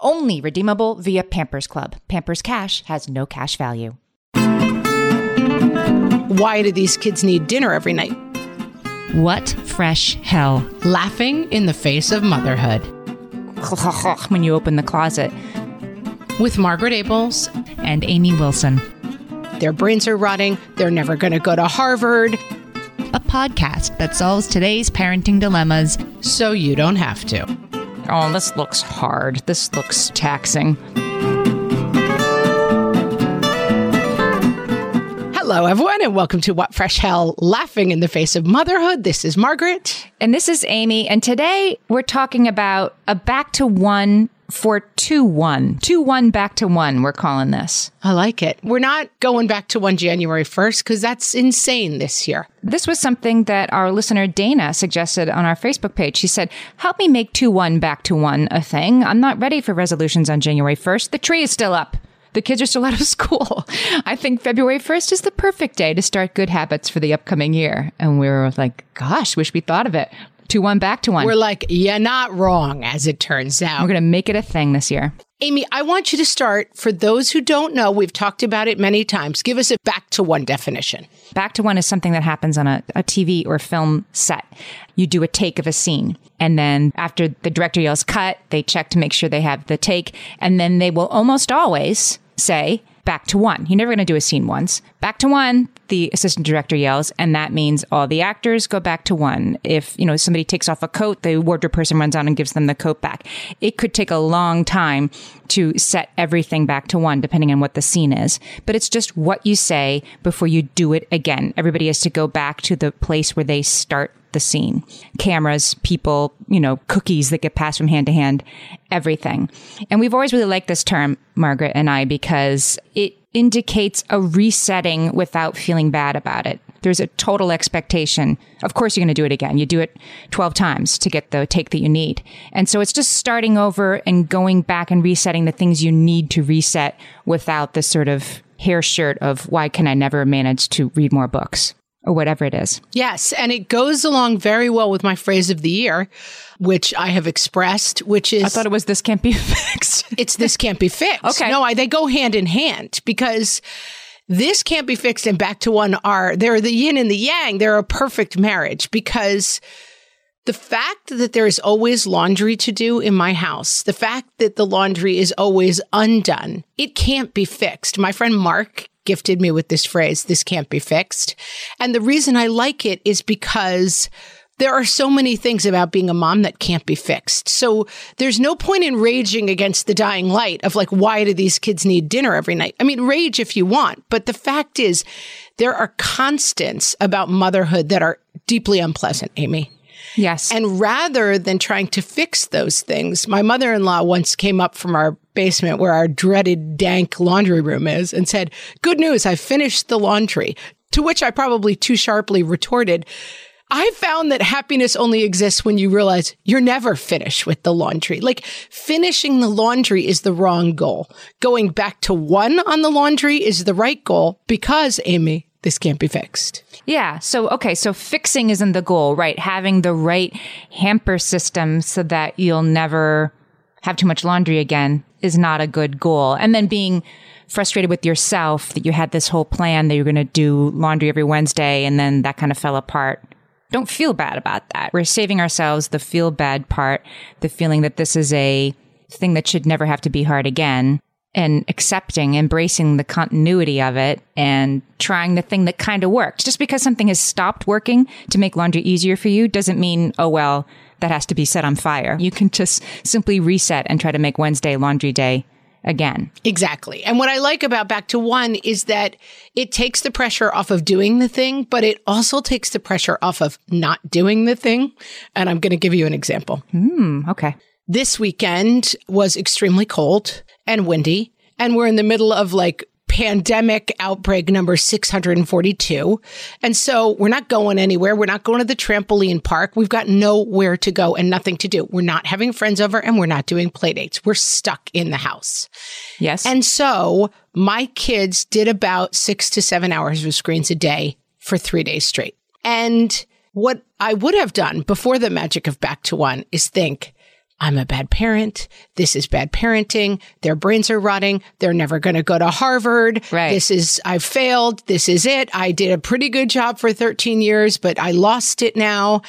Only redeemable via Pampers Club. Pampers Cash has no cash value. Why do these kids need dinner every night? What fresh hell? Laughing in the face of motherhood. when you open the closet. With Margaret Ables and Amy Wilson. Their brains are rotting. They're never going to go to Harvard. A podcast that solves today's parenting dilemmas so you don't have to. Oh, this looks hard. This looks taxing. Hello, everyone, and welcome to What Fresh Hell Laughing in the Face of Motherhood. This is Margaret. And this is Amy. And today we're talking about a back to one for 2 1. 2 1 back to 1, we're calling this. I like it. We're not going back to 1 January 1st because that's insane this year. This was something that our listener Dana suggested on our Facebook page. She said, Help me make 2 1 back to 1 a thing. I'm not ready for resolutions on January 1st. The tree is still up. The kids are still out of school. I think February 1st is the perfect day to start good habits for the upcoming year. And we were like, gosh, wish we thought of it to one back to one. We're like, you're not wrong, as it turns out. We're going to make it a thing this year. Amy, I want you to start. For those who don't know, we've talked about it many times. Give us a back to one definition. Back to one is something that happens on a, a TV or film set. You do a take of a scene. And then after the director yells cut, they check to make sure they have the take. And then they will almost always say, back to one. You're never going to do a scene once. Back to one, the assistant director yells, and that means all the actors go back to one. If, you know, somebody takes off a coat, the wardrobe person runs out and gives them the coat back. It could take a long time to set everything back to one, depending on what the scene is. But it's just what you say before you do it again. Everybody has to go back to the place where they start the scene. Cameras, people, you know, cookies that get passed from hand to hand, everything. And we've always really liked this term, Margaret and I, because it indicates a resetting without feeling bad about it. There's a total expectation. Of course, you're going to do it again. You do it 12 times to get the take that you need. And so it's just starting over and going back and resetting the things you need to reset without the sort of hair shirt of why can I never manage to read more books? Or whatever it is. Yes. And it goes along very well with my phrase of the year, which I have expressed, which is I thought it was this can't be fixed. it's this can't be fixed. Okay. No, I, they go hand in hand because this can't be fixed and back to one are they're the yin and the yang. They're a perfect marriage because the fact that there is always laundry to do in my house, the fact that the laundry is always undone, it can't be fixed. My friend Mark gifted me with this phrase, this can't be fixed. And the reason I like it is because there are so many things about being a mom that can't be fixed. So there's no point in raging against the dying light of like, why do these kids need dinner every night? I mean, rage if you want, but the fact is there are constants about motherhood that are deeply unpleasant, Amy. Yes. And rather than trying to fix those things, my mother in law once came up from our basement where our dreaded dank laundry room is and said, Good news, I finished the laundry. To which I probably too sharply retorted, I found that happiness only exists when you realize you're never finished with the laundry. Like finishing the laundry is the wrong goal. Going back to one on the laundry is the right goal because, Amy, this can't be fixed. Yeah. So, okay. So fixing isn't the goal, right? Having the right hamper system so that you'll never have too much laundry again is not a good goal. And then being frustrated with yourself that you had this whole plan that you're going to do laundry every Wednesday and then that kind of fell apart don't feel bad about that. We're saving ourselves the feel bad part, the feeling that this is a thing that should never have to be hard again and accepting, embracing the continuity of it and trying the thing that kind of worked. Just because something has stopped working to make laundry easier for you doesn't mean, oh, well, that has to be set on fire. You can just simply reset and try to make Wednesday laundry day again. Exactly. And what I like about Back to One is that it takes the pressure off of doing the thing, but it also takes the pressure off of not doing the thing. And I'm going to give you an example. Hmm. okay. This weekend was extremely cold and windy, and we're in the middle of like pandemic outbreak number 642. And so we're not going anywhere. We're not going to the trampoline park. We've got nowhere to go and nothing to do. We're not having friends over and we're not doing play dates. We're stuck in the house. Yes. And so my kids did about six to seven hours of screens a day for three days straight. And what I would have done before the magic of back to one is think, I'm a bad parent. This is bad parenting. Their brains are rotting. They're never going to go to Harvard. Right. This is, I've failed. This is it. I did a pretty good job for 13 years, but I lost it now.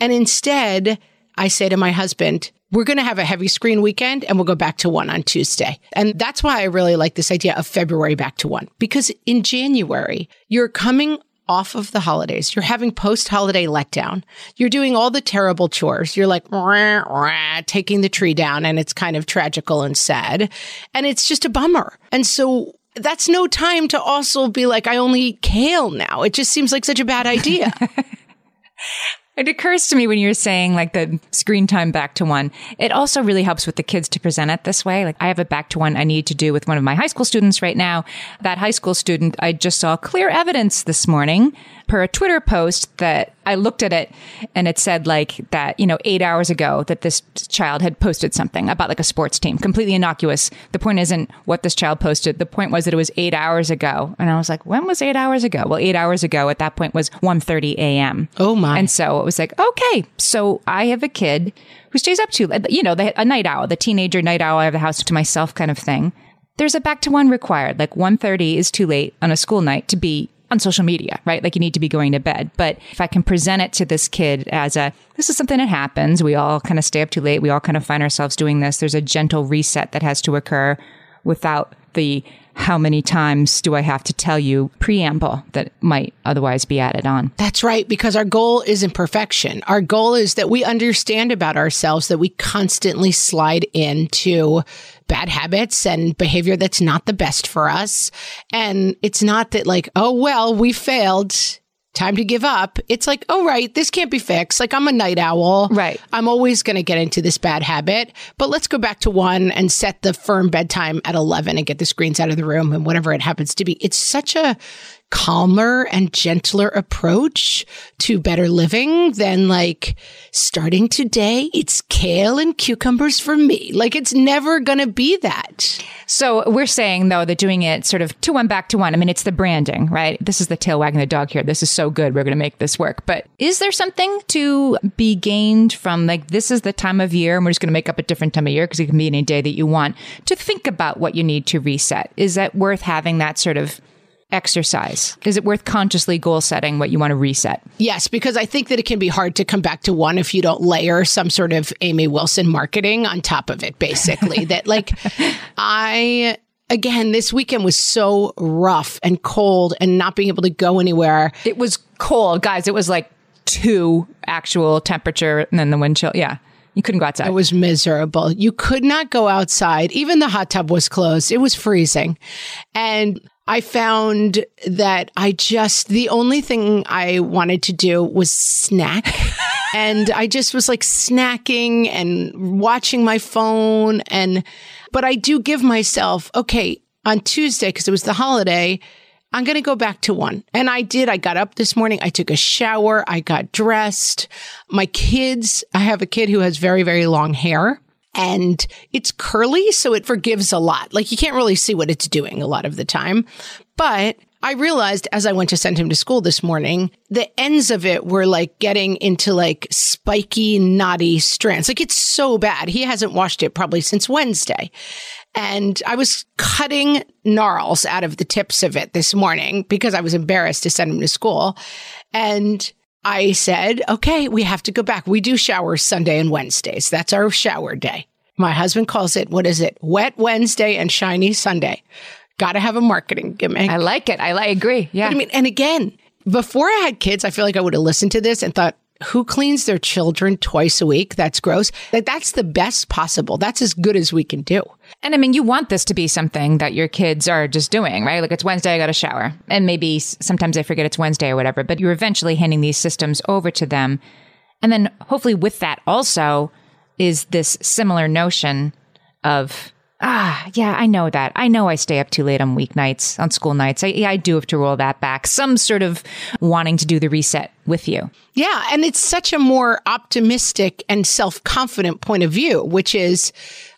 And instead, I say to my husband, we're going to have a heavy screen weekend and we'll go back to one on Tuesday. And that's why I really like this idea of February back to one, because in January, you're coming off of the holidays. You're having post holiday letdown. You're doing all the terrible chores. You're like rah, rah, taking the tree down and it's kind of tragical and sad. And it's just a bummer. And so that's no time to also be like, I only eat kale now. It just seems like such a bad idea. It occurs to me when you're saying like the screen time back to one, it also really helps with the kids to present it this way. Like I have a back to one I need to do with one of my high school students right now. That high school student, I just saw clear evidence this morning per a Twitter post that I looked at it and it said like that, you know, eight hours ago that this child had posted something about like a sports team, completely innocuous. The point isn't what this child posted. The point was that it was eight hours ago. And I was like, when was eight hours ago? Well, eight hours ago at that point was 1.30 a.m. Oh my. And so it was like, okay, so I have a kid who stays up too, late, you know, a night owl, the teenager night owl, I have the house to myself kind of thing. There's a back to one required. Like 1.30 is too late on a school night to be on social media, right? Like you need to be going to bed. But if I can present it to this kid as a, this is something that happens. We all kind of stay up too late. We all kind of find ourselves doing this. There's a gentle reset that has to occur without the how many times do I have to tell you preamble that might otherwise be added on? That's right, because our goal isn't perfection. Our goal is that we understand about ourselves that we constantly slide into bad habits and behavior that's not the best for us. And it's not that like, oh, well, we failed time to give up. It's like, oh, right, this can't be fixed. Like, I'm a night owl. Right. I'm always going to get into this bad habit, but let's go back to one and set the firm bedtime at 11 and get the screens out of the room and whatever it happens to be. It's such a calmer and gentler approach to better living than like starting today. It's kale and cucumbers for me. Like it's never going to be that. So we're saying though that doing it sort of to one back to one. I mean, it's the branding, right? This is the tail wagging the dog here. This is so good. We're going to make this work. But is there something to be gained from like this is the time of year and we're just going to make up a different time of year because it can be any day that you want to think about what you need to reset? Is that worth having that sort of exercise? Is it worth consciously goal setting what you want to reset? Yes, because I think that it can be hard to come back to one if you don't layer some sort of Amy Wilson marketing on top of it, basically. that, like, I. Again, this weekend was so rough and cold and not being able to go anywhere. It was cold, guys. It was like two actual temperature and then the wind chill. Yeah. You couldn't go outside. It was miserable. You could not go outside. Even the hot tub was closed. It was freezing. And I found that I just, the only thing I wanted to do was snack. and I just was like snacking and watching my phone. And, but I do give myself, okay, on Tuesday, because it was the holiday, I'm going to go back to one. And I did. I got up this morning. I took a shower. I got dressed. My kids, I have a kid who has very, very long hair and it's curly, so it forgives a lot. Like you can't really see what it's doing a lot of the time. But I realized as I went to send him to school this morning, the ends of it were like getting into like spiky, knotty strands. Like it's so bad. He hasn't washed it probably since Wednesday. And I was cutting gnarls out of the tips of it this morning because I was embarrassed to send him to school. And I said, okay, we have to go back. We do showers Sunday and Wednesdays. That's our shower day. My husband calls it, what is it? Wet Wednesday and shiny Sunday. Got to have a marketing gimmick. I like it. I, I agree. Yeah. But I mean, and again, before I had kids, I feel like I would have listened to this and thought, who cleans their children twice a week? That's gross. Like that's the best possible. That's as good as we can do. And I mean, you want this to be something that your kids are just doing, right? Like it's Wednesday, I got a shower. And maybe sometimes I forget it's Wednesday or whatever, but you're eventually handing these systems over to them. And then hopefully with that also is this similar notion of Ah, yeah, I know that. I know I stay up too late on weeknights, on school nights. I, I do have to roll that back. Some sort of wanting to do the reset with you. Yeah. And it's such a more optimistic and self confident point of view, which is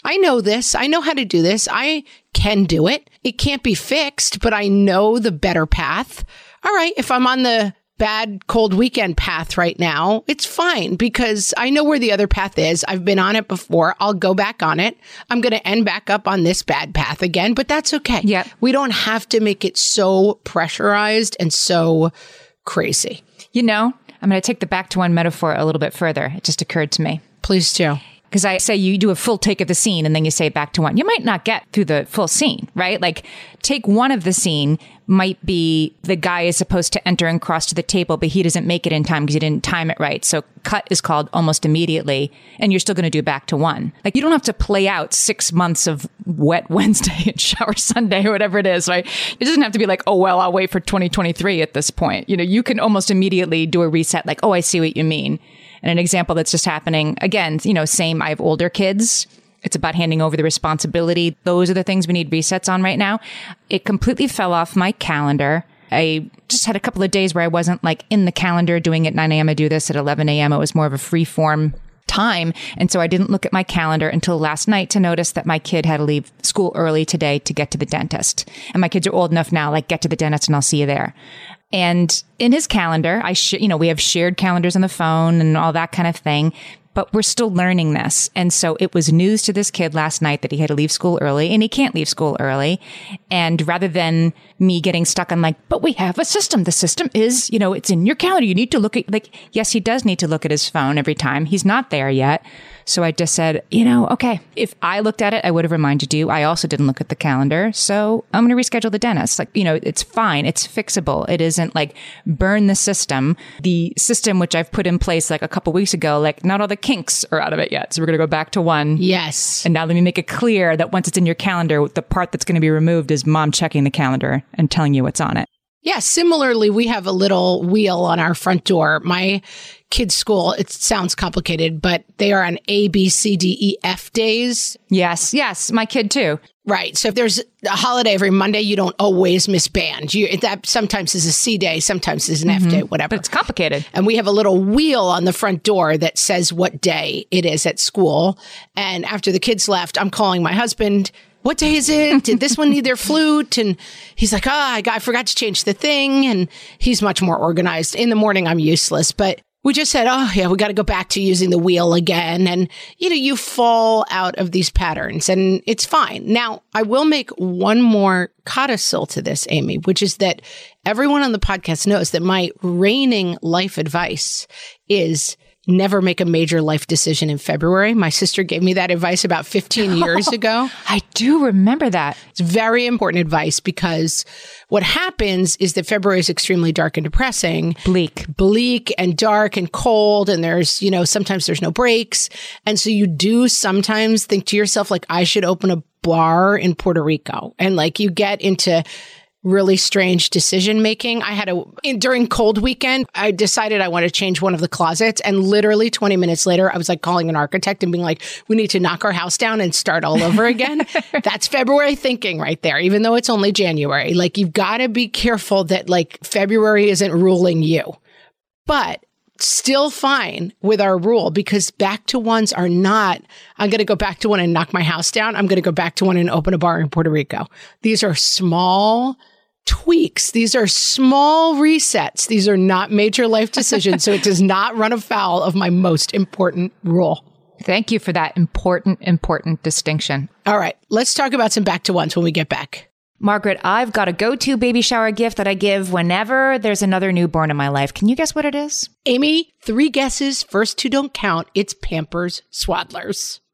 I know this. I know how to do this. I can do it. It can't be fixed, but I know the better path. All right. If I'm on the bad cold weekend path right now, it's fine because I know where the other path is. I've been on it before. I'll go back on it. I'm going to end back up on this bad path again, but that's okay. Yeah. We don't have to make it so pressurized and so crazy. You know, I'm going to take the back to one metaphor a little bit further. It just occurred to me. Please do. Because I say you do a full take of the scene and then you say back to one. You might not get through the full scene, right? Like take one of the scene might be the guy is supposed to enter and cross to the table, but he doesn't make it in time because he didn't time it right. So cut is called almost immediately and you're still going to do back to one. Like you don't have to play out six months of wet Wednesday and shower Sunday or whatever it is, right? It doesn't have to be like, oh, well, I'll wait for 2023 at this point. You know, you can almost immediately do a reset like, oh, I see what you mean. And an example that's just happening again, you know, same, I have older kids. It's about handing over the responsibility. Those are the things we need resets on right now. It completely fell off my calendar. I just had a couple of days where I wasn't like in the calendar doing at 9 a.m. I do this at 11 a.m. It was more of a free form time. And so I didn't look at my calendar until last night to notice that my kid had to leave school early today to get to the dentist. And my kids are old enough now, like get to the dentist and I'll see you there. And in his calendar, I, sh- you know, we have shared calendars on the phone and all that kind of thing, but we're still learning this. And so it was news to this kid last night that he had to leave school early and he can't leave school early. And rather than me getting stuck on like, but we have a system. The system is, you know, it's in your calendar. You need to look at like, yes, he does need to look at his phone every time. He's not there yet. So I just said, you know, okay, if I looked at it, I would have reminded you. I also didn't look at the calendar. So I'm going to reschedule the dentist. Like, you know, it's fine. It's fixable. It isn't like burn the system. The system, which I've put in place like a couple weeks ago, like not all the kinks are out of it yet. So we're going to go back to one. Yes. And now let me make it clear that once it's in your calendar, the part that's going to be removed is mom checking the calendar and telling you what's on it. Yeah, similarly, we have a little wheel on our front door. My kids' school, it sounds complicated, but they are on A, B, C, D, E, F days. Yes, yes, my kid too. Right. So if there's a holiday every Monday, you don't always miss band. You that sometimes is a C day, sometimes is an F day, whatever. But it's complicated. And we have a little wheel on the front door that says what day it is at school. And after the kids left, I'm calling my husband. What day is it? Did this one need their flute? And he's like, ah, I, got, I forgot to change the thing. And he's much more organized. In the morning, I'm useless, but we just said, oh, yeah, we got to go back to using the wheel again. And, you know, you fall out of these patterns and it's fine. Now, I will make one more codicil to this, Amy, which is that everyone on the podcast knows that my reigning life advice is never make a major life decision in February. My sister gave me that advice about 15 years ago. I do remember that. It's very important advice because what happens is that February is extremely dark and depressing. Bleak. Bleak and dark and cold. And there's, you know, sometimes there's no breaks. And so you do sometimes think to yourself, like, I should open a bar in Puerto Rico. And like you get into really strange decision making. I had a in, during cold weekend, I decided I want to change one of the closets and literally 20 minutes later I was like calling an architect and being like we need to knock our house down and start all over again. That's February thinking right there even though it's only January. Like you've got to be careful that like February isn't ruling you. But still fine with our rule because back to ones are not, I'm going to go back to one and knock my house down. I'm going to go back to one and open a bar in Puerto Rico. These are small tweaks. These are small resets. These are not major life decisions. so it does not run afoul of my most important rule. Thank you for that important, important distinction. All right. Let's talk about some back to ones when we get back. Margaret, I've got a go to baby shower gift that I give whenever there's another newborn in my life. Can you guess what it is? Amy, three guesses. First two don't count. It's Pampers Swaddlers.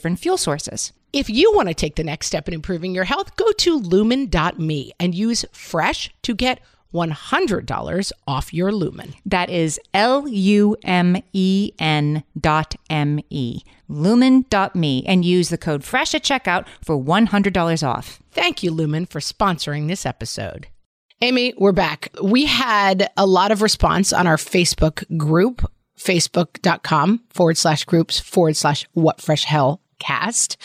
different fuel sources. If you want to take the next step in improving your health, go to lumen.me and use fresh to get $100 off your lumen. That is L U M E N dot M E. Lumen.me and use the code FRESH at checkout for $100 off. Thank you, Lumen, for sponsoring this episode. Amy, we're back. We had a lot of response on our Facebook group, facebook.com forward slash groups forward slash what fresh hell cast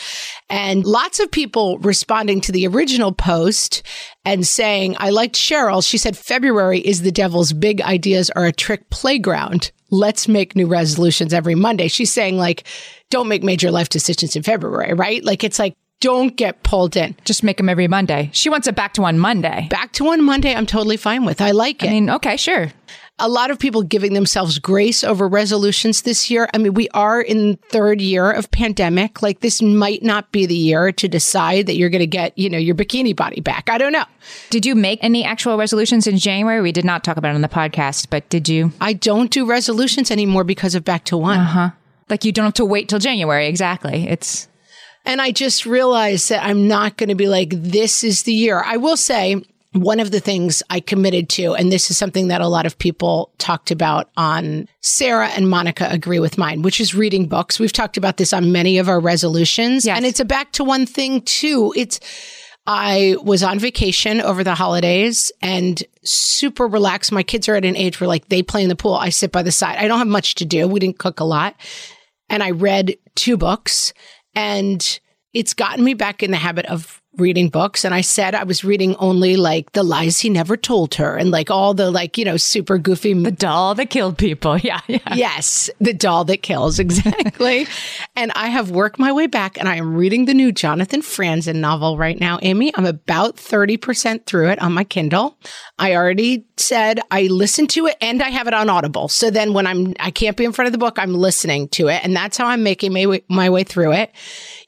and lots of people responding to the original post and saying, I liked Cheryl. She said, February is the devil's big ideas are a trick playground. Let's make new resolutions every Monday. She's saying like, don't make major life decisions in February, right? Like it's like, don't get pulled in. Just make them every Monday. She wants it back to one Monday. Back to one Monday, I'm totally fine with. I like it. I mean, okay, sure a lot of people giving themselves grace over resolutions this year. I mean, we are in third year of pandemic. Like this might not be the year to decide that you're going to get, you know, your bikini body back. I don't know. Did you make any actual resolutions in January? We did not talk about it on the podcast, but did you? I don't do resolutions anymore because of back to one. Uh-huh. Like you don't have to wait till January. Exactly. It's and I just realized that I'm not going to be like, this is the year. I will say, one of the things I committed to, and this is something that a lot of people talked about on Sarah and Monica agree with mine, which is reading books. We've talked about this on many of our resolutions. Yes. And it's a back to one thing too. It's, I was on vacation over the holidays and super relaxed. My kids are at an age where like they play in the pool. I sit by the side. I don't have much to do. We didn't cook a lot. And I read two books and it's gotten me back in the habit of reading books and I said I was reading only like The Lies He Never Told Her and like all the like, you know, super goofy. The doll that killed people. Yeah. yeah. Yes. The doll that kills. Exactly. and I have worked my way back and I am reading the new Jonathan Franzen novel right now. Amy, I'm about 30% through it on my Kindle. I already said I listened to it and I have it on Audible. So then when I'm, I can't be in front of the book, I'm listening to it. And that's how I'm making my way, my way through it.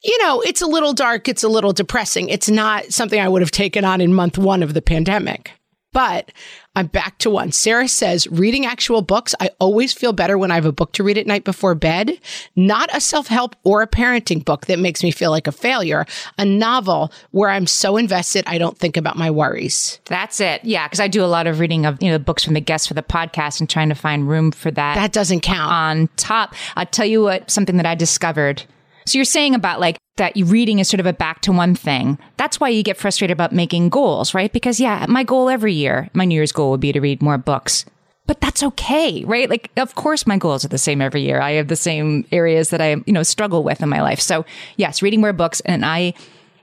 You know, it's a little dark. It's a little depressing. It's not something I would have taken on in month one of the pandemic. But I'm back to one. Sarah says, reading actual books, I always feel better when I have a book to read at night before bed, not a self help or a parenting book that makes me feel like a failure, a novel where I'm so invested I don't think about my worries. That's it. Yeah. Cause I do a lot of reading of, you know, books from the guests for the podcast and trying to find room for that. That doesn't count. On top, I'll tell you what, something that I discovered so you're saying about like that reading is sort of a back to one thing. That's why you get frustrated about making goals, right? Because yeah, my goal every year, my New Year's goal would be to read more books. But that's okay, right? Like, of course, my goals are the same every year. I have the same areas that I, you know, struggle with in my life. So yes, reading more books. And I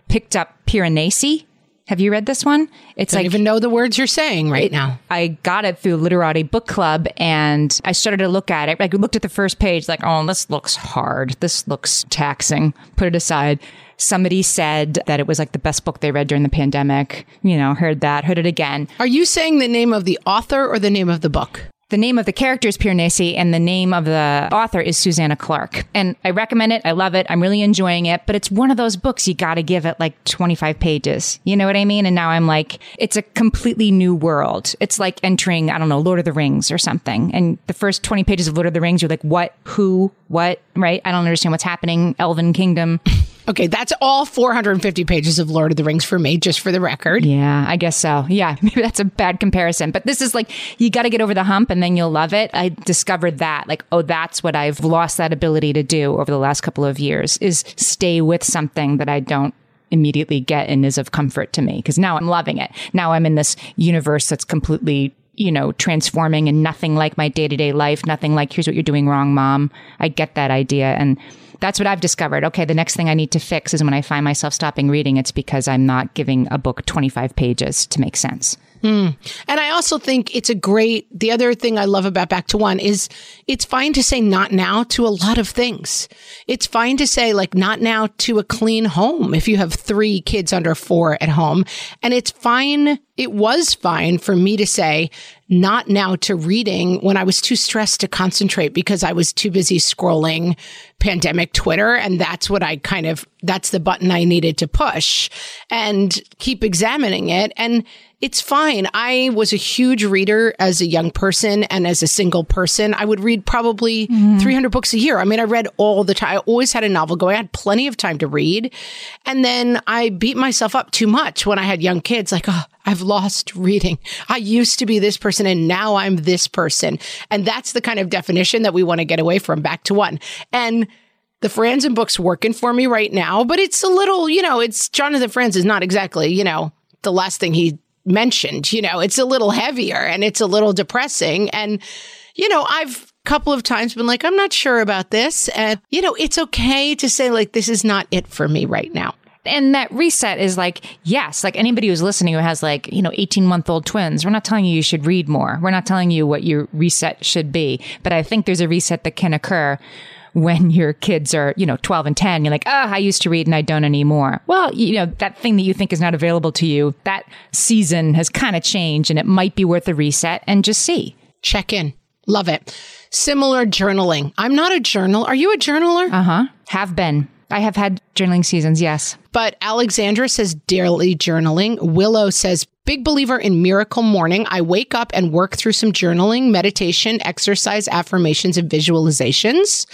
picked up Piranesi Have you read this one? It's Don't like even know the words you're saying right it, now. I got it through Literati Book Club, and I started to look at it. Like, looked at the first page, like, oh, this looks hard. This looks taxing. Put it aside. Somebody said that it was like the best book they read during the pandemic. You know, heard that, heard it again. Are you saying the name of the author or the name of the book? The name of the character is Piranesi and the name of the author is Susanna Clarke. And I recommend it. I love it. I'm really enjoying it, but it's one of those books you got to give it like 25 pages. You know what I mean? And now I'm like, it's a completely new world. It's like entering, I don't know, Lord of the Rings or something. And the first 20 pages of Lord of the Rings, you're like, what, who, what, right? I don't understand what's happening. Elven Kingdom. Okay, that's all 450 pages of Lord of the Rings for me, just for the record. Yeah, I guess so. Yeah, maybe that's a bad comparison. But this is like, you got to get over the hump and then you'll love it. I discovered that, like, oh, that's what I've lost that ability to do over the last couple of years is stay with something that I don't immediately get and is of comfort to me. Cause now I'm loving it. Now I'm in this universe that's completely you know, transforming and nothing like my day to day life, nothing like, here's what you're doing wrong, mom. I get that idea. And that's what I've discovered. Okay, the next thing I need to fix is when I find myself stopping reading, it's because I'm not giving a book 25 pages to make sense. Mm. And I also think it's a great, the other thing I love about Back to One is it's fine to say not now to a lot of things. It's fine to say like not now to a clean home if you have three kids under four at home. And it's fine. It was fine for me to say not now to reading when I was too stressed to concentrate because I was too busy scrolling pandemic Twitter. And that's what I kind of, that's the button I needed to push and keep examining it. And it's fine. I was a huge reader as a young person and as a single person. I would read probably mm. 300 books a year. I mean, I read all the time. I always had a novel going. I had plenty of time to read. And then I beat myself up too much when I had young kids, like, oh, I've lost reading. I used to be this person and now I'm this person. And that's the kind of definition that we want to get away from back to one. And the Franzen book's working for me right now, but it's a little, you know, it's Jonathan Franzen is not exactly, you know, the last thing he mentioned. You know, it's a little heavier and it's a little depressing. And, you know, I've a couple of times been like, I'm not sure about this. And, you know, it's okay to say, like, this is not it for me right now. And that reset is like, yes, like anybody who's listening who has like, you know, 18 month old twins, we're not telling you you should read more. We're not telling you what your reset should be. But I think there's a reset that can occur when your kids are, you know, 12 and 10, you're like, oh, I used to read and I don't anymore. Well, you know, that thing that you think is not available to you, that season has kind of changed and it might be worth a reset and just see. Check in. Love it. Similar journaling. I'm not a journal. Are you a journaler? Uh huh. Have been. I have had journaling seasons, yes. But Alexandra says daily journaling. Willow says big believer in miracle morning. I wake up and work through some journaling, meditation, exercise, affirmations, and visualizations.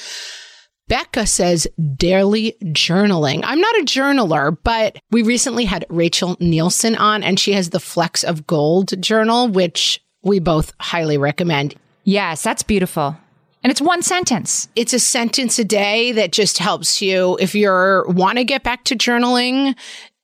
Becca says daily journaling. I'm not a journaler, but we recently had Rachel Nielson on and she has the Flecks of Gold journal, which we both highly recommend. Yes, that's beautiful. And it's one sentence. It's a sentence a day that just helps you if you're want to get back to journaling.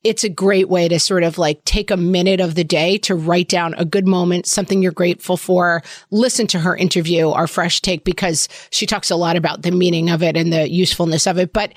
It's a great way to sort of like take a minute of the day to write down a good moment, something you're grateful for. Listen to her interview, our fresh take, because she talks a lot about the meaning of it and the usefulness of it. But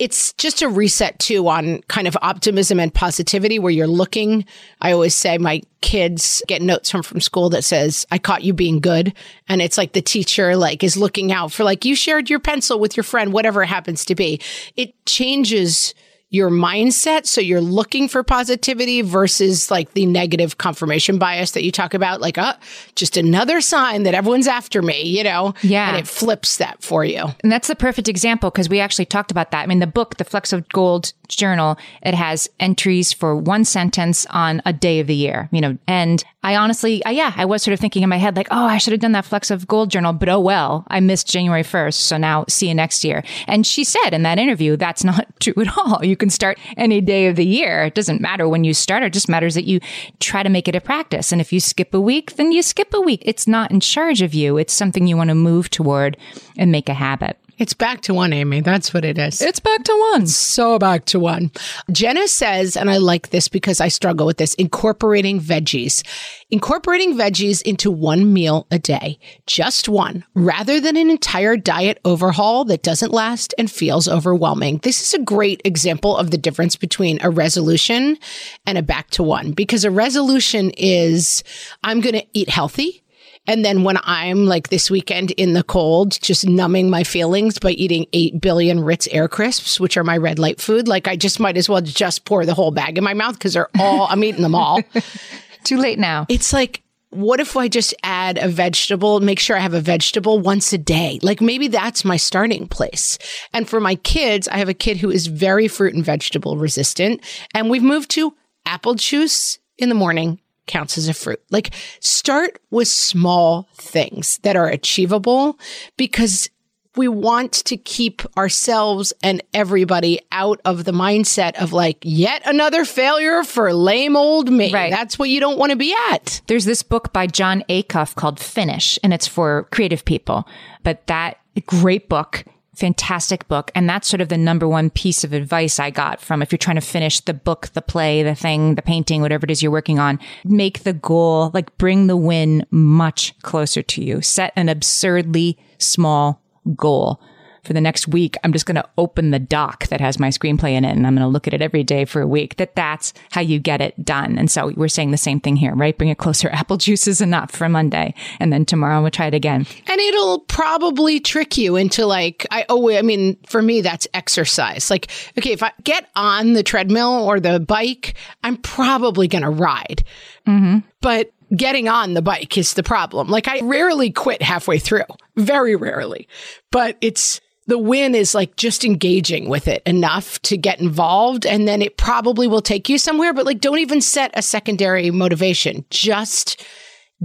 it's just a reset too on kind of optimism and positivity where you're looking. I always say my kids get notes from from school that says, I caught you being good. And it's like the teacher like is looking out for like you shared your pencil with your friend, whatever it happens to be. It changes your mindset. So you're looking for positivity versus like the negative confirmation bias that you talk about, like, uh, just another sign that everyone's after me, you know? Yeah. And it flips that for you. And that's the perfect example because we actually talked about that. I mean, the book, The Flecks of Gold journal, it has entries for one sentence on a day of the year, you know, and I honestly, I, yeah, I was sort of thinking in my head, like, oh, I should have done that Flecks of Gold journal, but oh well, I missed January 1st. So now see you next year. And she said in that interview, that's not true at all. You can start any day of the year. It doesn't matter when you start. It just matters that you try to make it a practice. And if you skip a week, then you skip a week. It's not in charge of you. It's something you want to move toward and make a habit. It's back to one, Amy. That's what it is. It's back to one. so back to one. Jenna says, and I like this because I struggle with this incorporating veggies. Incorporating veggies into one meal a day, just one, rather than an entire diet overhaul that doesn't last and feels overwhelming. This is a great example of the difference between a resolution and a back to one because a resolution is I'm going to eat healthy. And then when I'm like this weekend in the cold, just numbing my feelings by eating 8 billion Ritz air crisps, which are my red light food, like I just might as well just pour the whole bag in my mouth because they're all, I'm eating them all. Too late now. It's like, what if I just add a vegetable, make sure I have a vegetable once a day? Like maybe that's my starting place. And for my kids, I have a kid who is very fruit and vegetable resistant. And we've moved to apple juice in the morning counts as a fruit. Like start with small things that are achievable because we want to keep ourselves and everybody out of the mindset of like yet another failure for lame old me. Right. That's what you don't want to be at. There's this book by Jon Acuff called Finish, and it's for creative people. But that great book fantastic book. And that's sort of the number one piece of advice I got from if you're trying to finish the book, the play, the thing, the painting, whatever it is you're working on, make the goal, like bring the win much closer to you. Set an absurdly small goal for the next week, I'm just going to open the doc that has my screenplay in it and I'm going to look at it every day for a week. That that's how you get it done. And so we're saying the same thing here, right? Bring it closer. Apple juice is enough for Monday. And then tomorrow we'll try it again. And it'll probably trick you into like, I, oh, I mean, for me, that's exercise. Like, okay, if I get on the treadmill or the bike, I'm probably going to ride. Mm-hmm. But getting on the bike is the problem. Like I rarely quit halfway through, very rarely, but it's, the win is like just engaging with it enough to get involved and then it probably will take you somewhere but like don't even set a secondary motivation. Just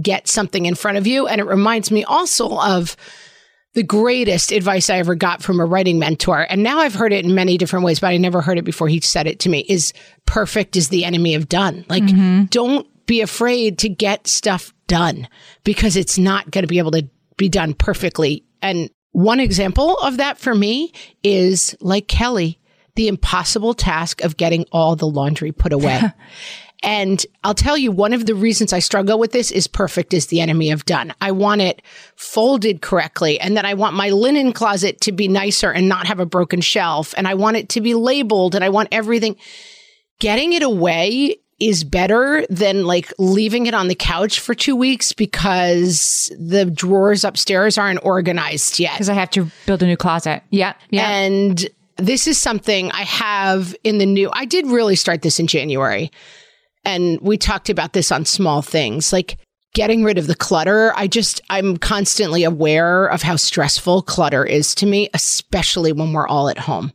get something in front of you. And it reminds me also of the greatest advice I ever got from a writing mentor. And now I've heard it in many different ways but I never heard it before he said it to me is perfect is the enemy of done. Like mm-hmm. don't be afraid to get stuff done because it's not going to be able to be done perfectly. And one example of that for me is like Kelly, the impossible task of getting all the laundry put away. and I'll tell you, one of the reasons I struggle with this is perfect is the enemy of done. I want it folded correctly. And then I want my linen closet to be nicer and not have a broken shelf. And I want it to be labeled and I want everything. Getting it away is better than like leaving it on the couch for two weeks because the drawers upstairs aren't organized yet. Because I have to build a new closet. Yeah. Yeah. And this is something I have in the new, I did really start this in January. And we talked about this on small things like getting rid of the clutter. I just, I'm constantly aware of how stressful clutter is to me, especially when we're all at home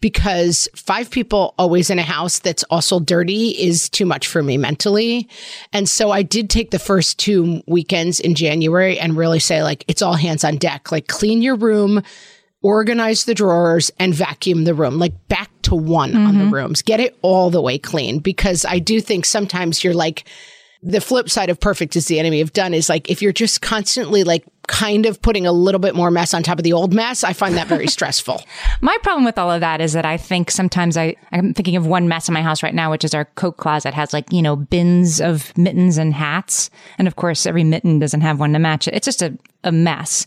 because five people always in a house that's also dirty is too much for me mentally. And so I did take the first two weekends in January and really say, like, it's all hands on deck. Like, clean your room, organize the drawers, and vacuum the room, like back to one mm-hmm. on the mm-hmm. rooms. Get it all the way clean because I do think sometimes you're like, the flip side of perfect is the enemy of done is like if you're just constantly like kind of putting a little bit more mess on top of the old mess, I find that very stressful. My problem with all of that is that I think sometimes I, I'm thinking of one mess in my house right now, which is our coat closet has like, you know, bins of mittens and hats. And of course, every mitten doesn't have one to match it. It's just a, a mess.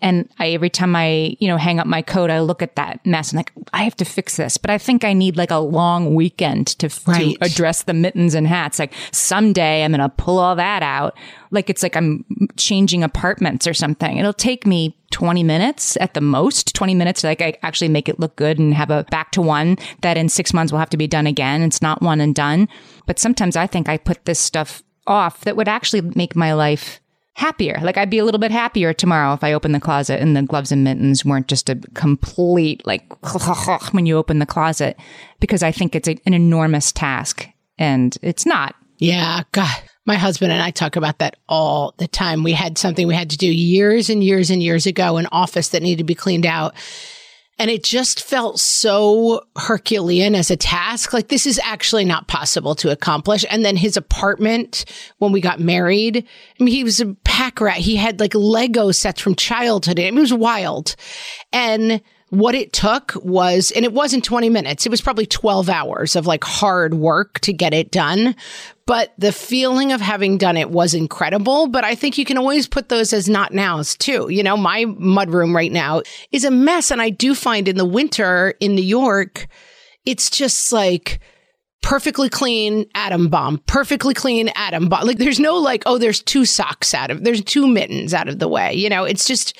And I, every time I, you know, hang up my coat, I look at that mess and like, I have to fix this. But I think I need like a long weekend to, right. to address the mittens and hats. Like someday I'm going to pull all that out. Like it's like I'm changing apartments or something. It'll take me 20 minutes at the most, 20 minutes to like I actually make it look good and have a back to one that in six months will have to be done again. It's not one and done. But sometimes I think I put this stuff off that would actually make my life happier. Like I'd be a little bit happier tomorrow if I opened the closet and the gloves and mittens weren't just a complete like when you open the closet because I think it's a, an enormous task and it's not. Yeah, God. My husband and I talk about that all the time. We had something we had to do years and years and years ago, an office that needed to be cleaned out. And it just felt so Herculean as a task. Like this is actually not possible to accomplish. And then his apartment when we got married, I mean, he was a pack rat. He had like Lego sets from childhood. I mean, it was wild. And what it took was, and it wasn't 20 minutes. It was probably 12 hours of like hard work to get it done. But the feeling of having done it was incredible. But I think you can always put those as not nows too. You know, my mudroom right now is a mess. And I do find in the winter in New York, it's just like, perfectly clean atom bomb, perfectly clean atom bomb. Like there's no like, oh, there's two socks out of, there's two mittens out of the way. You know, it's just,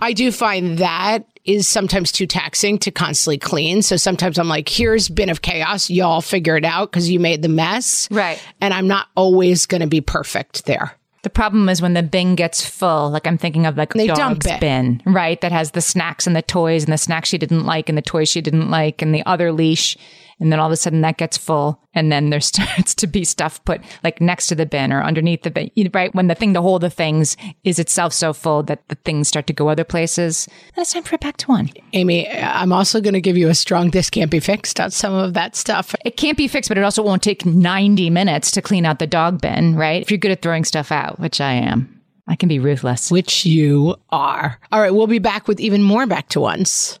I do find that is sometimes too taxing to constantly clean. So sometimes I'm like, here's bin of chaos. Y'all figure it out because you made the mess. Right. And I'm not always going to be perfect there. The problem is when the bin gets full. Like I'm thinking of like They dog's dump bin, right? That has the snacks and the toys and the snacks she didn't like and the toys she didn't like and the other leash. And then all of a sudden that gets full. And then there starts to be stuff put like next to the bin or underneath the bin, right? When the thing to hold the things is itself so full that the things start to go other places. Then it's time for it back to one. Amy, I'm also going to give you a strong this can't be fixed on some of that stuff. It can't be fixed, but it also won't take 90 minutes to clean out the dog bin, right? If you're good at throwing stuff out, which I am, I can be ruthless. Which you are. All right, we'll be back with even more back to ones.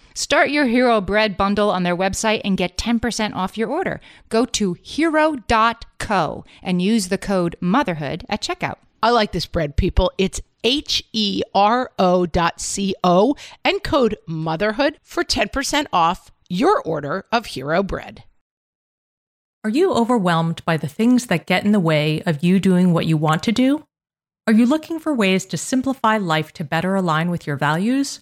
Start your Hero Bread bundle on their website and get 10% off your order. Go to hero.co and use the code motherhood at checkout. I like this bread, people. It's H E R O dot C O and code motherhood for 10% off your order of Hero Bread. Are you overwhelmed by the things that get in the way of you doing what you want to do? Are you looking for ways to simplify life to better align with your values?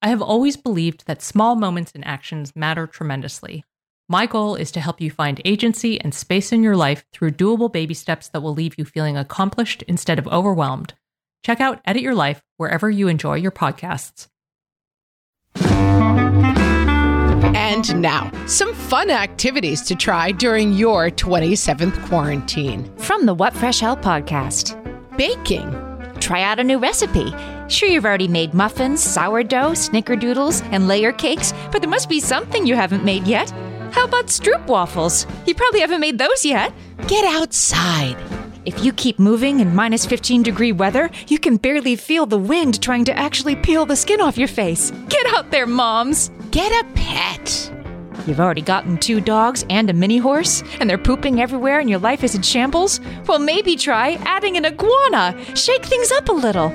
I have always believed that small moments and actions matter tremendously. My goal is to help you find agency and space in your life through doable baby steps that will leave you feeling accomplished instead of overwhelmed. Check out Edit Your Life wherever you enjoy your podcasts. And now, some fun activities to try during your 27th quarantine. From the What Fresh Hell podcast. Baking. Try out a new recipe. Sure, you've already made muffins, sourdough, snickerdoodles, and layer cakes, but there must be something you haven't made yet. How about stroop waffles? You probably haven't made those yet. Get outside. If you keep moving in minus 15 degree weather, you can barely feel the wind trying to actually peel the skin off your face. Get out there, moms! Get a pet. You've already gotten two dogs and a mini horse, and they're pooping everywhere and your life is in shambles? Well, maybe try adding an iguana. Shake things up a little.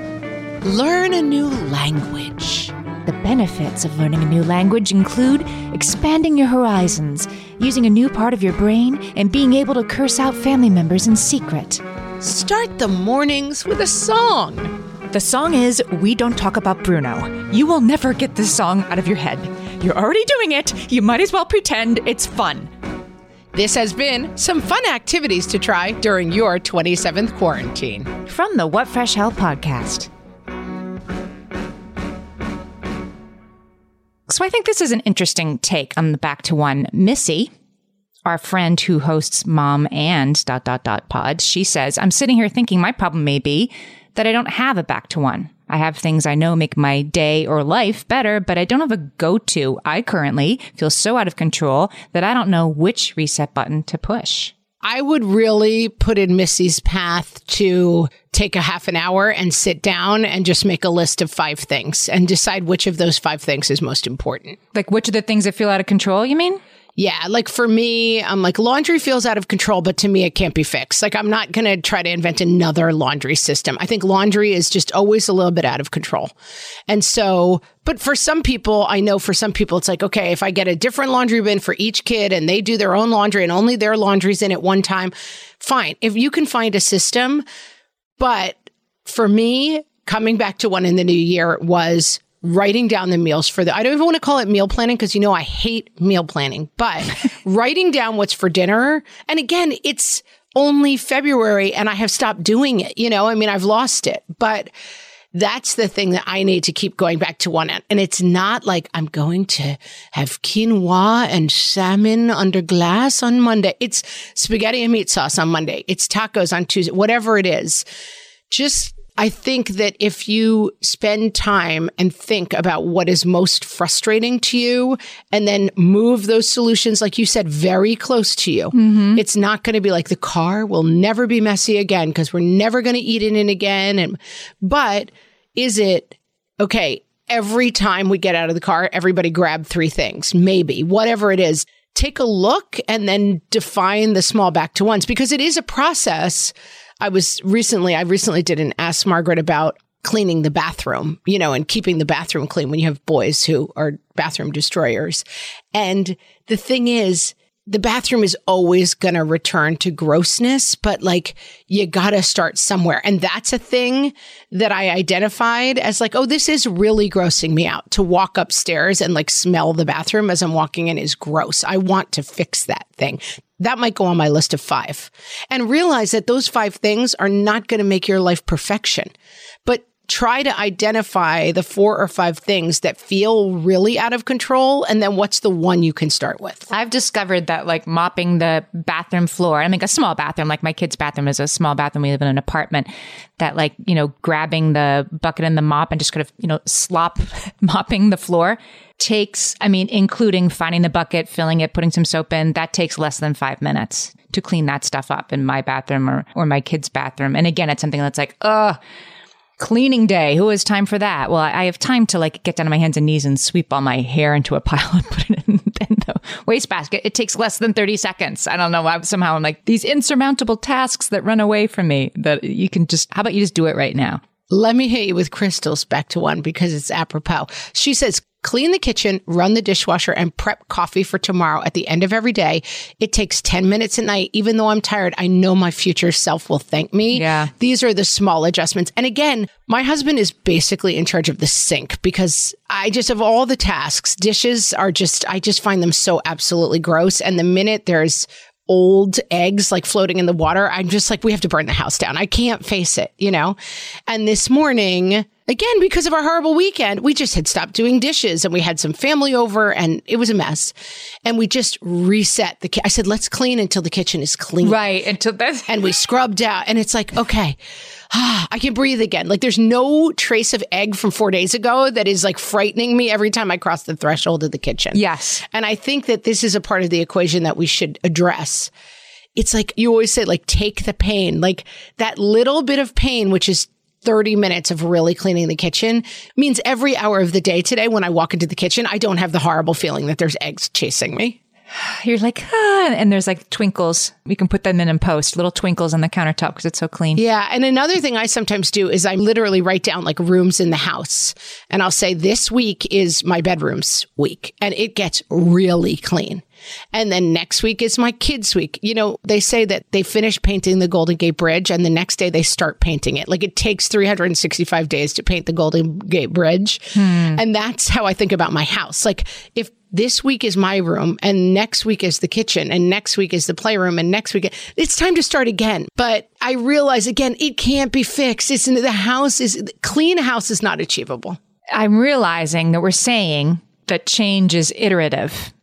Learn a new language. The benefits of learning a new language include expanding your horizons, using a new part of your brain, and being able to curse out family members in secret. Start the mornings with a song. The song is We Don't Talk About Bruno. You will never get this song out of your head. You're already doing it. You might as well pretend it's fun. This has been some fun activities to try during your 27th quarantine. From the What Fresh Hell podcast. So I think this is an interesting take on the back to one. Missy, our friend who hosts Mom and dot dot dot pod, she says, I'm sitting here thinking my problem may be that I don't have a back to one. I have things I know make my day or life better, but I don't have a go to. I currently feel so out of control that I don't know which reset button to push. I would really put in Missy's path to take a half an hour and sit down and just make a list of five things and decide which of those five things is most important. Like, which of the things that feel out of control, you mean? Yeah, like for me, I'm like laundry feels out of control, but to me, it can't be fixed. Like I'm not going to try to invent another laundry system. I think laundry is just always a little bit out of control. And so, but for some people, I know for some people, it's like, okay, if I get a different laundry bin for each kid and they do their own laundry and only their laundry's in at one time, fine. If you can find a system, but for me, coming back to one in the new year was writing down the meals for the I don't even want to call it meal planning because you know I hate meal planning, but writing down what's for dinner. And again, it's only February and I have stopped doing it. You know, I mean, I've lost it, but that's the thing that I need to keep going back to one. End. And it's not like I'm going to have quinoa and salmon under glass on Monday. It's spaghetti and meat sauce on Monday. It's tacos on Tuesday, whatever it is. Just I think that if you spend time and think about what is most frustrating to you and then move those solutions, like you said, very close to you, mm-hmm. it's not going to be like the car will never be messy again because we're never going to eat in it again. And, but is it okay? Every time we get out of the car, everybody grab three things, maybe whatever it is. Take a look and then define the small back to ones because it is a process I was recently, I recently did an Ask Margaret about cleaning the bathroom, you know, and keeping the bathroom clean when you have boys who are bathroom destroyers. And the thing is, the bathroom is always going to return to grossness, but like you got to start somewhere. And that's a thing that I identified as like, oh, this is really grossing me out to walk upstairs and like smell the bathroom as I'm walking in is gross. I want to fix that thing. That might go on my list of five. And realize that those five things are not going to make your life perfection, but try to identify the four or five things that feel really out of control and then what's the one you can start with i've discovered that like mopping the bathroom floor i mean a small bathroom like my kid's bathroom is a small bathroom we live in an apartment that like you know grabbing the bucket and the mop and just kind of you know slop mopping the floor takes, I mean, including finding the bucket, filling it, putting some soap in, that takes less than five minutes to clean that stuff up in my bathroom or, or my kid's bathroom. And again, it's something that's like, ugh, cleaning day. Who has time for that? Well, I have time to like get down on my hands and knees and sweep all my hair into a pile and put it in, in the wastebasket. It takes less than 30 seconds. I don't know. I'm somehow I'm like these insurmountable tasks that run away from me that you can just, how about you just do it right now? Let me hit you with Crystal's back to one because it's apropos. She says, clean the kitchen, run the dishwasher, and prep coffee for tomorrow at the end of every day. It takes 10 minutes at night. Even though I'm tired, I know my future self will thank me. Yeah. These are the small adjustments. And again, my husband is basically in charge of the sink because I just, of all the tasks, dishes are just, I just find them so absolutely gross. And the minute there's old eggs like floating in the water, I'm just like, we have to burn the house down. I can't face it, you know? And this morning, again, because of our horrible weekend, we just had stopped doing dishes and we had some family over and it was a mess. And we just reset the, ki- I said, let's clean until the kitchen is clean. Right. Until that's, And we scrubbed out and it's like, okay, ah, I can breathe again. Like there's no trace of egg from four days ago that is like frightening me every time I cross the threshold of the kitchen. yes. And I think that this is a part of the equation that we should address. It's like you always say, like, take the pain, like that little bit of pain, which is 30 minutes of really cleaning the kitchen means every hour of the day today, when I walk into the kitchen, I don't have the horrible feeling that there's eggs chasing me. You're like, ah, and there's like twinkles. We can put them in and post little twinkles on the countertop because it's so clean. Yeah. And another thing I sometimes do is I literally write down like rooms in the house and I'll say, this week is my bedroom's week and it gets really clean. And then next week is my kids' week. You know, they say that they finish painting the Golden Gate Bridge and the next day they start painting it. Like it takes 365 days to paint the Golden Gate Bridge. Hmm. And that's how I think about my house. Like if this week is my room and next week is the kitchen and next week is the playroom and next week it's time to start again but i realize again it can't be fixed it's in the house is clean house is not achievable i'm realizing that we're saying that change is iterative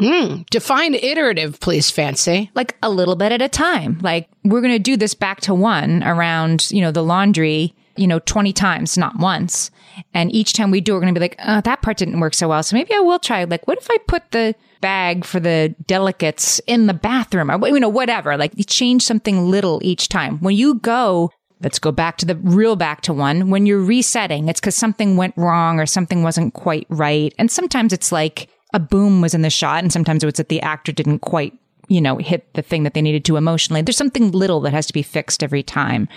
Mm, define iterative, please, Fancy. Like a little bit at a time. Like we're going to do this back to one around, you know, the laundry, you know, 20 times, not once. And each time we do, we're going to be like, oh, that part didn't work so well. So maybe I will try. Like, what if I put the bag for the delicates in the bathroom or, you know, whatever. Like you change something little each time. When you go Let's go back to the real back to one. When you're resetting, it's because something went wrong or something wasn't quite right. And sometimes it's like a boom was in the shot, and sometimes it was that the actor didn't quite, you know, hit the thing that they needed to emotionally. There's something little that has to be fixed every time.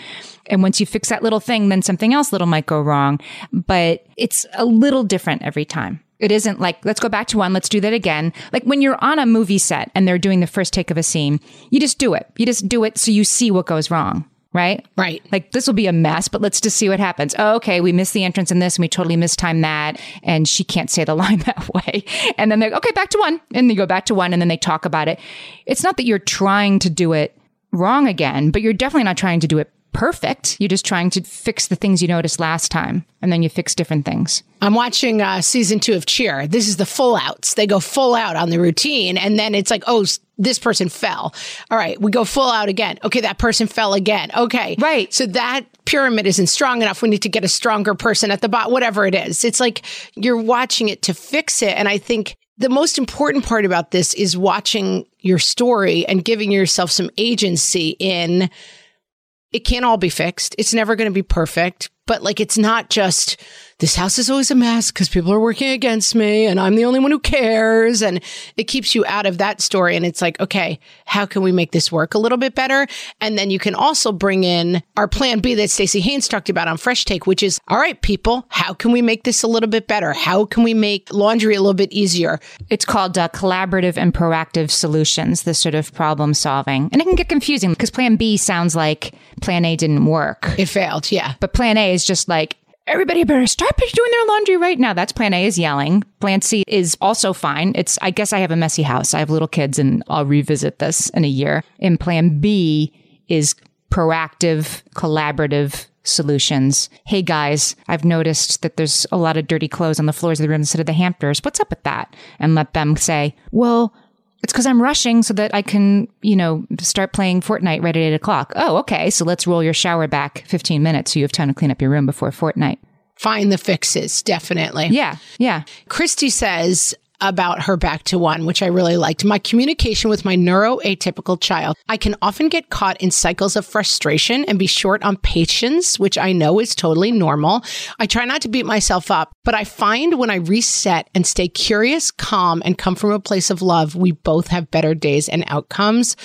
And once you fix that little thing, then something else little might go wrong. But it's a little different every time. It isn't like, let's go back to one, let's do that again. Like when you're on a movie set and they're doing the first take of a scene, you just do it. You just do it so you see what goes wrong right? Right. Like this will be a mess, but let's just see what happens. Oh, okay, we missed the entrance in this and we totally mistimed that. And she can't say the line that way. And then they're okay, back to one. And they go back to one and then they talk about it. It's not that you're trying to do it wrong again, but you're definitely not trying to do it perfect. You're just trying to fix the things you noticed last time, and then you fix different things. I'm watching uh, season two of Cheer. This is the full outs. They go full out on the routine, and then it's like, oh, this person fell. All right, we go full out again. Okay, that person fell again. Okay, right. So that pyramid isn't strong enough. We need to get a stronger person at the bottom. Whatever it is, it's like you're watching it to fix it, and I think the most important part about this is watching your story and giving yourself some agency in it can't all be fixed. It's never going to be perfect, but like it's not just this house is always a mess because people are working against me and I'm the only one who cares. And it keeps you out of that story. And it's like, okay, how can we make this work a little bit better? And then you can also bring in our plan B that Stacey Haynes talked about on Fresh Take, which is, all right, people, how can we make this a little bit better? How can we make laundry a little bit easier? It's called uh, collaborative and proactive solutions, this sort of problem solving. And it can get confusing because plan B sounds like plan A didn't work. It failed, yeah. But plan A is just like, everybody better start doing their laundry right now. That's plan A is yelling. Plan C is also fine. It's, I guess I have a messy house. I have little kids and I'll revisit this in a year. And plan B is proactive, collaborative solutions. Hey guys, I've noticed that there's a lot of dirty clothes on the floors of the room instead of the hampers. What's up with that? And let them say, well, it's because I'm rushing so that I can, you know, start playing Fortnite right at eight o'clock. Oh, okay. So let's roll your shower back 15 minutes so you have time to clean up your room before Fortnite. Find the fixes, definitely. Yeah. Yeah. Christy says, about her back to one, which I really liked. My communication with my neuroatypical child. I can often get caught in cycles of frustration and be short on patience, which I know is totally normal. I try not to beat myself up, but I find when I reset and stay curious, calm, and come from a place of love, we both have better days and outcomes.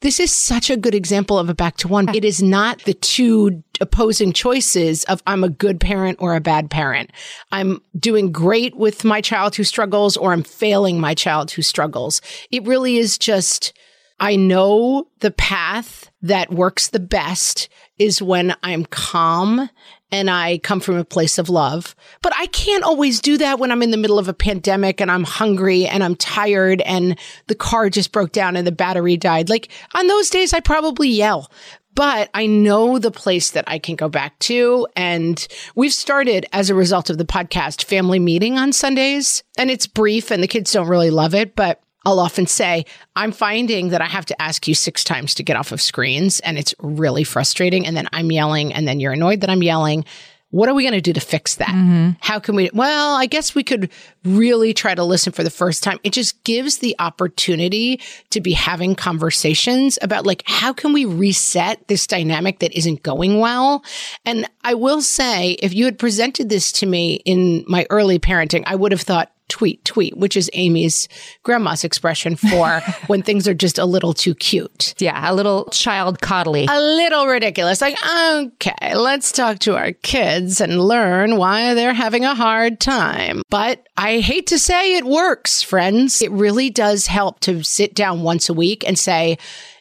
This is such a good example of a back to one. It is not the two opposing choices of I'm a good parent or a bad parent. I'm doing great with my child who struggles or I'm failing my child who struggles. It really is just, I know the path that works the best is when I'm calm and I come from a place of love. But I can't always do that when I'm in the middle of a pandemic and I'm hungry and I'm tired and the car just broke down and the battery died. Like on those days, I probably yell. But I know the place that I can go back to. And we've started as a result of the podcast family meeting on Sundays. And it's brief and the kids don't really love it, but I'll often say, I'm finding that I have to ask you six times to get off of screens, and it's really frustrating. And then I'm yelling, and then you're annoyed that I'm yelling. What are we going to do to fix that? Mm-hmm. How can we? Well, I guess we could really try to listen for the first time. It just gives the opportunity to be having conversations about like, how can we reset this dynamic that isn't going well? And I will say, if you had presented this to me in my early parenting, I would have thought, tweet, tweet, which is Amy's grandma's expression for when things are just a little too cute. Yeah, a little child coddly. A little ridiculous. Like, okay, let's talk to our kids and learn why they're having a hard time. But I hate to say it works, friends. It really does help to sit down once a week and say,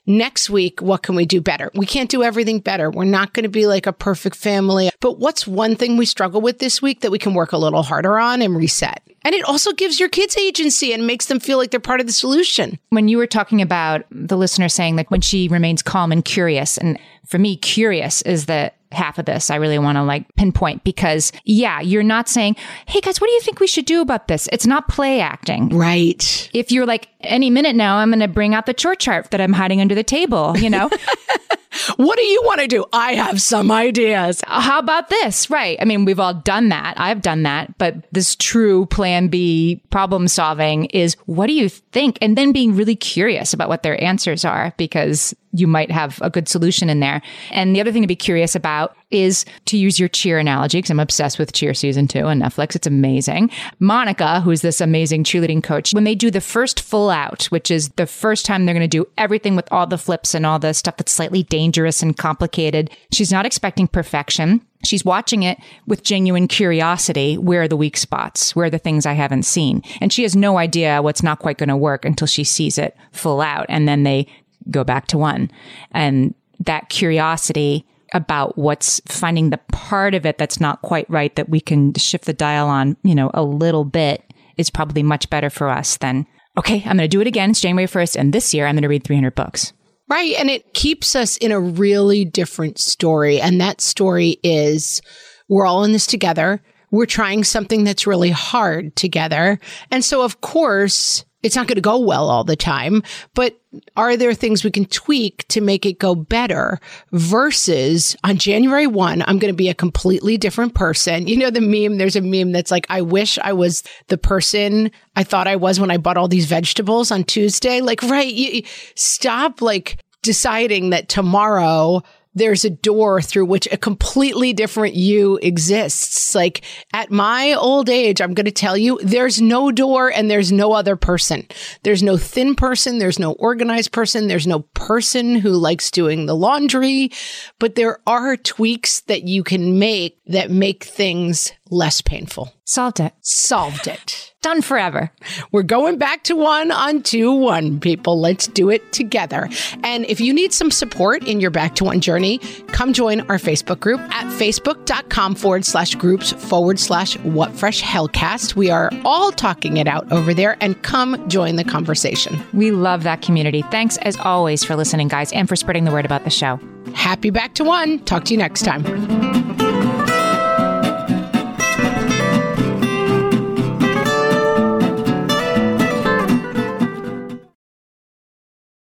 next week, what can we do better? We can't do everything better. We're not going to be like a perfect family. But what's one thing we struggle with this week that we can work a little harder on and reset? And it also gives your kids agency and makes them feel like they're part of the solution. When you were talking about the listener saying that when she remains calm and curious, and for me, curious is the half of this I really want to like pinpoint because yeah, you're not saying, Hey guys, what do you think we should do about this? It's not play acting. Right. If you're like, any minute now, I'm going to bring out the chore chart that I'm hiding under the table, you know? what do you want to do? I have some ideas. How about this? Right. I mean, we've all done that. I've done that. But this true plan B problem solving is what do you think? And then being really curious about what their answers are because you might have a good solution in there. And the other thing to be curious about is to use your cheer analogy, because I'm obsessed with cheer season two on Netflix. It's amazing. Monica, who's this amazing cheerleading coach, when they do the first full out, which is the first time they're going to do everything with all the flips and all the stuff that's slightly dangerous and complicated, she's not expecting perfection. She's watching it with genuine curiosity. Where are the weak spots? Where are the things I haven't seen? And she has no idea what's not quite going to work until she sees it full out. And then they go back to one. And that curiosity about what's finding the part of it that's not quite right that we can shift the dial on, you know, a little bit is probably much better for us than, okay, I'm going to do it again. It's January 1st. And this year I'm going to read 300 books. Right. And it keeps us in a really different story. And that story is we're all in this together. We're trying something that's really hard together. And so, of course, it's not going to go well all the time, but are there things we can tweak to make it go better versus on January 1, I'm going to be a completely different person. You know, the meme, there's a meme that's like, I wish I was the person I thought I was when I bought all these vegetables on Tuesday. Like, right. You, stop like deciding that tomorrow there's a door through which a completely different you exists. Like at my old age, I'm going to tell you, there's no door and there's no other person. There's no thin person. There's no organized person. There's no person who likes doing the laundry, but there are tweaks that you can make that make things less painful. Solved it. Solved it. Done forever. We're going back to one on two one, people. Let's do it together. And if you need some support in your back to one journey, come join our Facebook group at facebook.com forward slash groups forward slash what fresh hellcast. We are all talking it out over there and come join the conversation. We love that community. Thanks as always for listening, guys, and for spreading the word about the show. Happy back to one. Talk to you next time.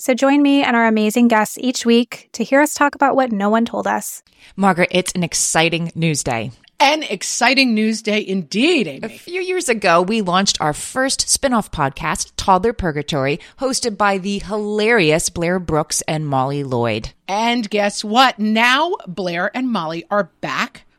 So join me and our amazing guests each week to hear us talk about what no one told us. Margaret, it's an exciting news day. An exciting news day indeed, Amy. A few years ago, we launched our first spin-off podcast, Toddler Purgatory, hosted by the hilarious Blair Brooks and Molly Lloyd. And guess what? Now Blair and Molly are back